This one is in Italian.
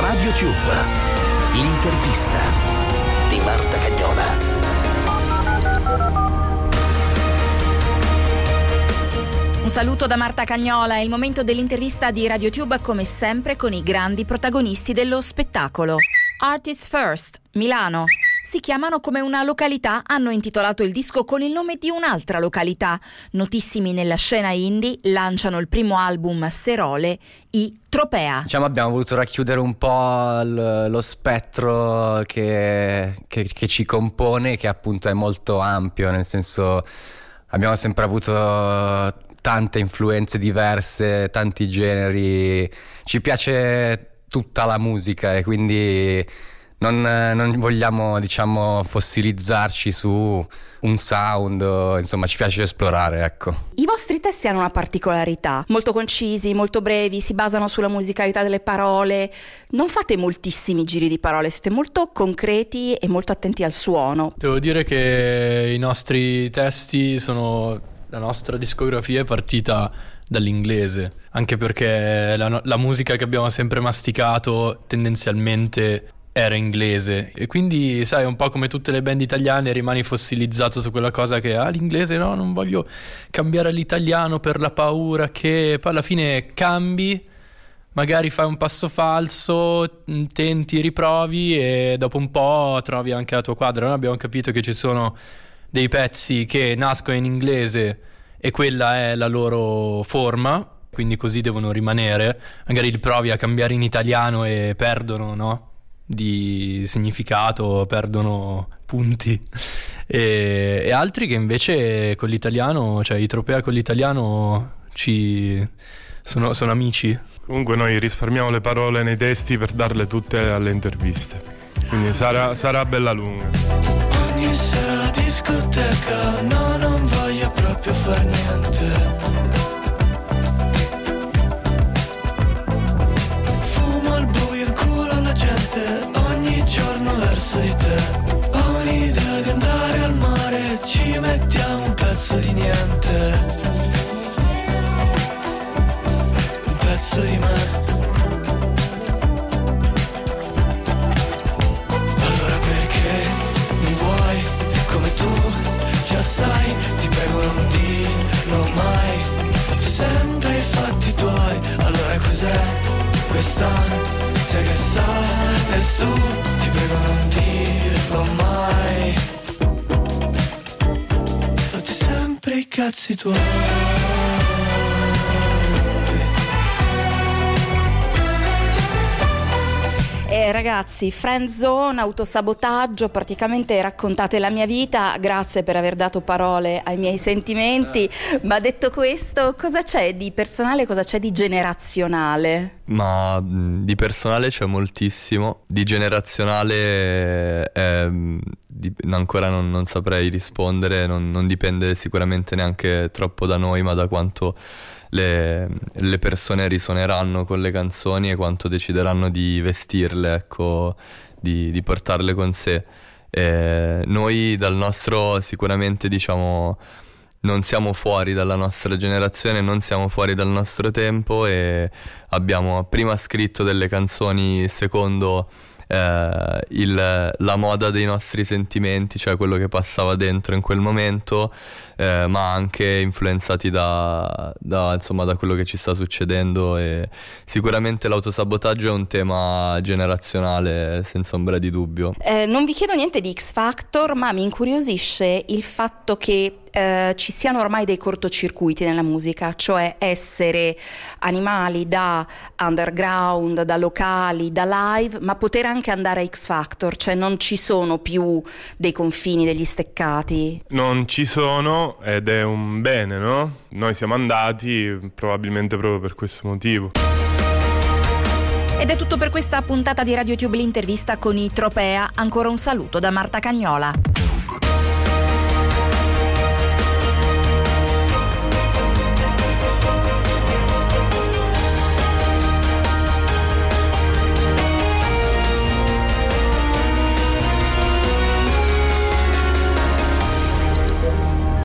Radio Tube, l'intervista di Marta Cagnola. Un saluto da Marta Cagnola, è il momento dell'intervista di RadioTube come sempre con i grandi protagonisti dello spettacolo. Artists First, Milano. Si chiamano come una località, hanno intitolato il disco con il nome di un'altra località. Notissimi nella scena indie, lanciano il primo album Serole, i Tropea. Diciamo abbiamo voluto racchiudere un po' l- lo spettro che, che, che ci compone, che appunto è molto ampio, nel senso abbiamo sempre avuto tante influenze diverse, tanti generi. Ci piace tutta la musica e quindi non, non vogliamo, diciamo, fossilizzarci su un sound, insomma, ci piace esplorare, ecco. I vostri testi hanno una particolarità, molto concisi, molto brevi, si basano sulla musicalità delle parole. Non fate moltissimi giri di parole, siete molto concreti e molto attenti al suono. Devo dire che i nostri testi sono la nostra discografia è partita dall'inglese, anche perché la, la, musica che abbiamo sempre masticato tendenzialmente era inglese e quindi sai un po' come tutte le band italiane rimani fossilizzato su quella cosa che ah l'inglese no non voglio cambiare l'italiano per la paura che poi alla fine cambi magari fai un passo falso tenti riprovi e dopo un po' trovi anche la tua quadra noi abbiamo capito che ci sono dei pezzi che nascono in inglese e quella è la loro forma, quindi così devono rimanere. Magari li provi a cambiare in italiano e perdono, no? Di significato, perdono punti. E, e altri che invece con l'italiano, cioè i tropea con l'italiano ci sono, sono amici. Comunque noi risparmiamo le parole nei testi per darle tutte alle interviste. Quindi sarà, sarà bella lunga discoteca No, non voglio proprio far niente pamięty cazzi tuoi. Eh, ragazzi, friend zone, autosabotaggio, praticamente raccontate la mia vita, grazie per aver dato parole ai miei sentimenti, ma detto questo, cosa c'è di personale, cosa c'è di generazionale? Ma di personale c'è moltissimo, di generazionale eh, di, ancora non, non, saprei rispondere, non, non dipende sicuramente neanche troppo da noi, ma da quanto le, le, persone risuoneranno con le canzoni e quanto decideranno di vestirle, ecco, di, di portarle con sé. E noi dal nostro sicuramente diciamo non siamo fuori dalla nostra generazione, non siamo fuori dal nostro tempo e abbiamo prima scritto delle canzoni secondo eh, il, la moda dei nostri sentimenti, cioè quello che passava dentro in quel momento, eh, ma anche influenzati da, da, insomma, da quello che ci sta succedendo e sicuramente l'autosabotaggio è un tema generazionale senza ombra di dubbio. Eh, non vi chiedo niente di X Factor, ma mi incuriosisce il fatto che eh, ci siano ormai dei cortocircuiti nella musica, cioè essere animali da underground, da locali, da live, ma poter anche andare a X Factor, cioè non ci sono più dei confini, degli steccati. Non ci sono ed è un bene, no? Noi siamo andati probabilmente proprio per questo motivo. Ed è tutto per questa puntata di RadioTube l'intervista con i Tropea. Ancora un saluto da Marta Cagnola.